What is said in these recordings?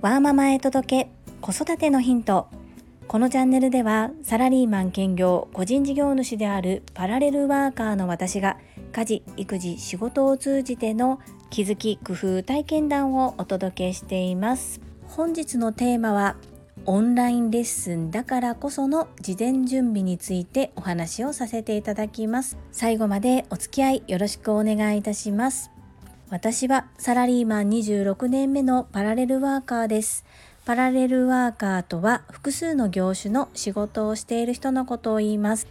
ワーママへ届け子育てのヒント。このチャンネルではサラリーマン兼業個人事業主であるパラレルワーカーの私が家事育児仕事を通じての気づき工夫体験談をお届けしています。本日のテーマはオンラインレッスンだからこその事前準備についてお話をさせていただきます。最後までお付き合いよろしくお願いいたします。私はサラリーマン26年目のパラレルワーカーです。パラレルワーカーとは複数の業種の仕事をしている人のことを言います。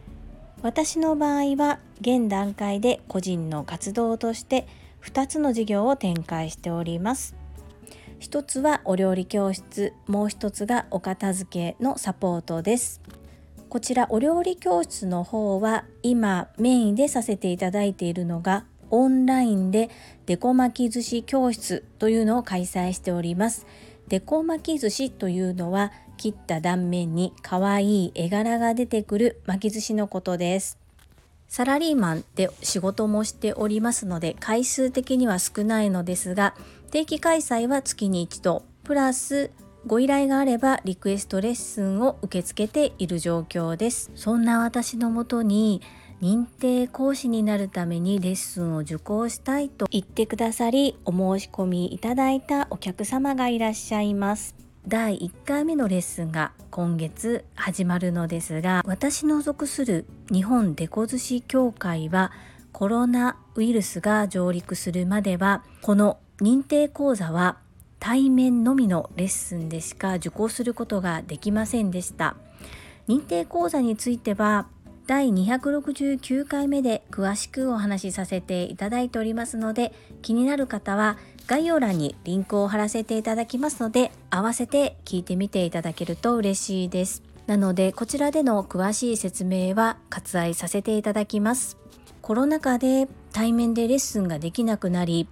私の場合は現段階で個人の活動として2つの事業を展開しております。一つはお料理教室、もう一つがお片付けのサポートです。こちらお料理教室の方は今メインでさせていただいているのがオンラインでデコ巻き寿司教室というのを開催しております。デコ巻き寿司というのは切った断面に可愛い絵柄が出てくる巻き寿司のことです。サラリーマンで仕事もしておりますので回数的には少ないのですが定期開催は月に一度プラスご依頼があればリクエストレッスンを受け付けている状況です。そんな私のもとに認定講師になるためにレッスンを受講したいと言ってくださりお申し込みいただいたお客様がいらっしゃいます。第1回目のレッスンが今月始まるのですが私の属する日本デコ寿司協会はコロナウイルスが上陸するまではこの認定講座は対面のみのレッスンでしか受講することができませんでした。認定講座については第269回目で詳しくお話しさせていただいておりますので気になる方は概要欄にリンクを貼らせていただきますので合わせて聞いてみていただけると嬉しいです。なのでこちらでの詳しい説明は割愛させていただきます。コロナ禍で対面でレッスンができなくなり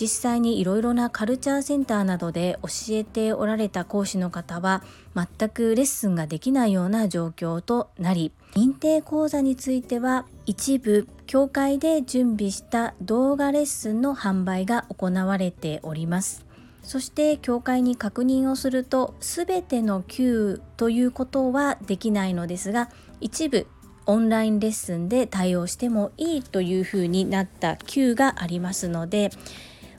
実際にいろいろなカルチャーセンターなどで教えておられた講師の方は全くレッスンができないような状況となり認定講座については一部協会で準備した動画レッスンの販売が行われております。そして協会に確認をすると全ての級ということはできないのですが一部オンラインレッスンで対応してもいいというふうになった級がありますので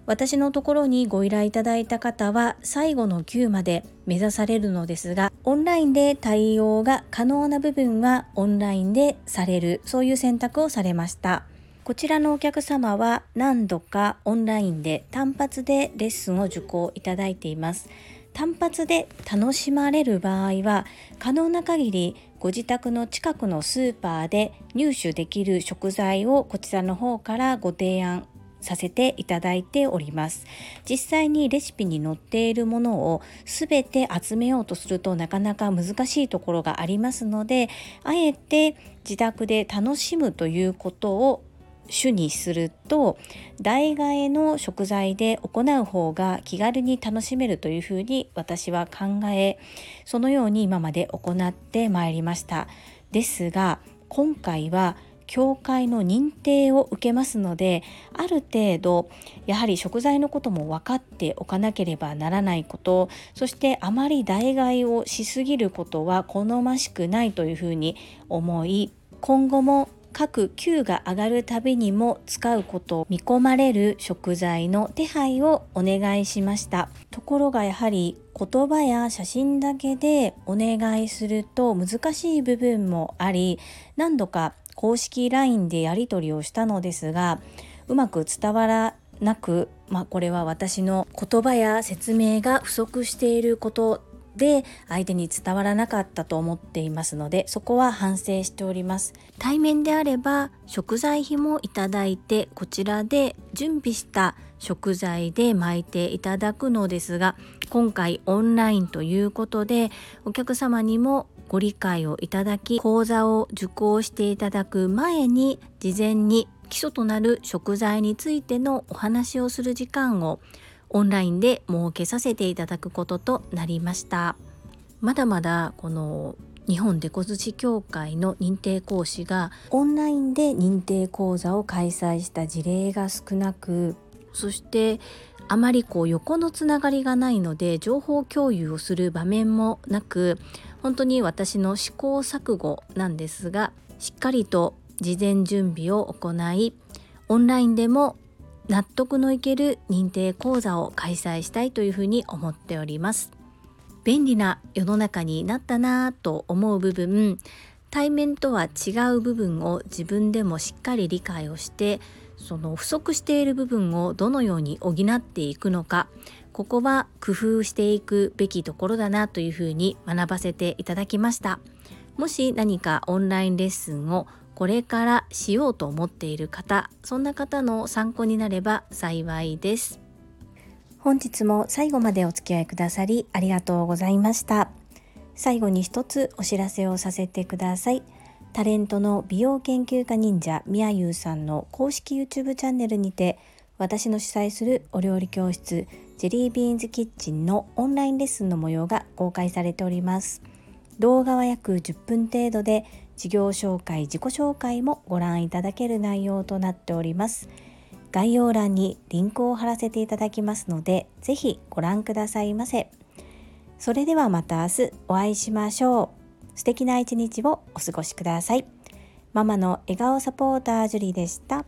私のところにご依頼いただいた方は最後の級まで目指されるのですがオンラインで対応が可能な部分はオンラインでされるそういう選択をされました。こちらのお客様は何度かオンラインで単発でレッスンを受講いただいています。単発で楽しまれる場合は可能な限りご自宅の近くのスーパーで入手できる食材をこちらの方からご提案させていただいております。実際にレシピに載っているものを全て集めようとするとなかなか難しいところがありますのであえて自宅で楽しむということを主にすると代替えの食材で行う方が気軽に楽しめるというふうに私は考えそのように今まで行ってまいりました。ですが今回は協会の認定を受けますのである程度やはり食材のことも分かっておかなければならないことそしてあまり代替えをしすぎることは好ましくないというふうに思い今後も各級が上がるたびにも使うこと見込まれる食材の手配をお願いしました。ところがやはり言葉や写真だけでお願いすると難しい部分もあり何度か公式 LINE でやり取りをしたのですがうまく伝わらなく、まあ、これは私の言葉や説明が不足していることで相手に伝わらなかったと思っていますのでそこは反省しております。対面であれば食材費もいただいてこちらで準備した食材で巻いていただくのですが今回オンラインということでお客様にもご理解をいただき講座を受講していただく前に事前に基礎となる食材についてのお話をする時間をオンラインで設けさせていただくこととなりました。まだまだこの日本デコ寿司協会の認定講師がオンラインで認定講座を開催した事例が少なくそしてあまりこう横のつながりがないので情報共有をする場面もなく本当に私の試行錯誤なんですがしっかりと事前準備を行いオンラインでも納得のいける認定講座を開催したいというふうに思っております。便利な世の中になったなぁと思う部分対面とは違う部分を自分でもしっかり理解をしてその不足している部分をどのように補っていくのかここは工夫していくべきところだなというふうに学ばせていただきました。もし何かオンラインレッスンをこれからしようと思っている方そんな方の参考になれば幸いです。本日も最後までお付き合いくださりありがとうございました。最後に一つお知らせをさせてください。タレントの美容研究家忍者みやゆうさんの公式 YouTube チャンネルにて私の主催するお料理教室ジェリービーンズキッチンのオンラインレッスンの模様が公開されております。動画は約10分程度で事業紹介自己紹介もご覧いただける内容となっております概要欄にリンクを貼らせていただきますのでぜひご覧くださいませそれではまた明日お会いしましょう素敵な一日をお過ごしください。ママの笑顔サポータージュリーでした。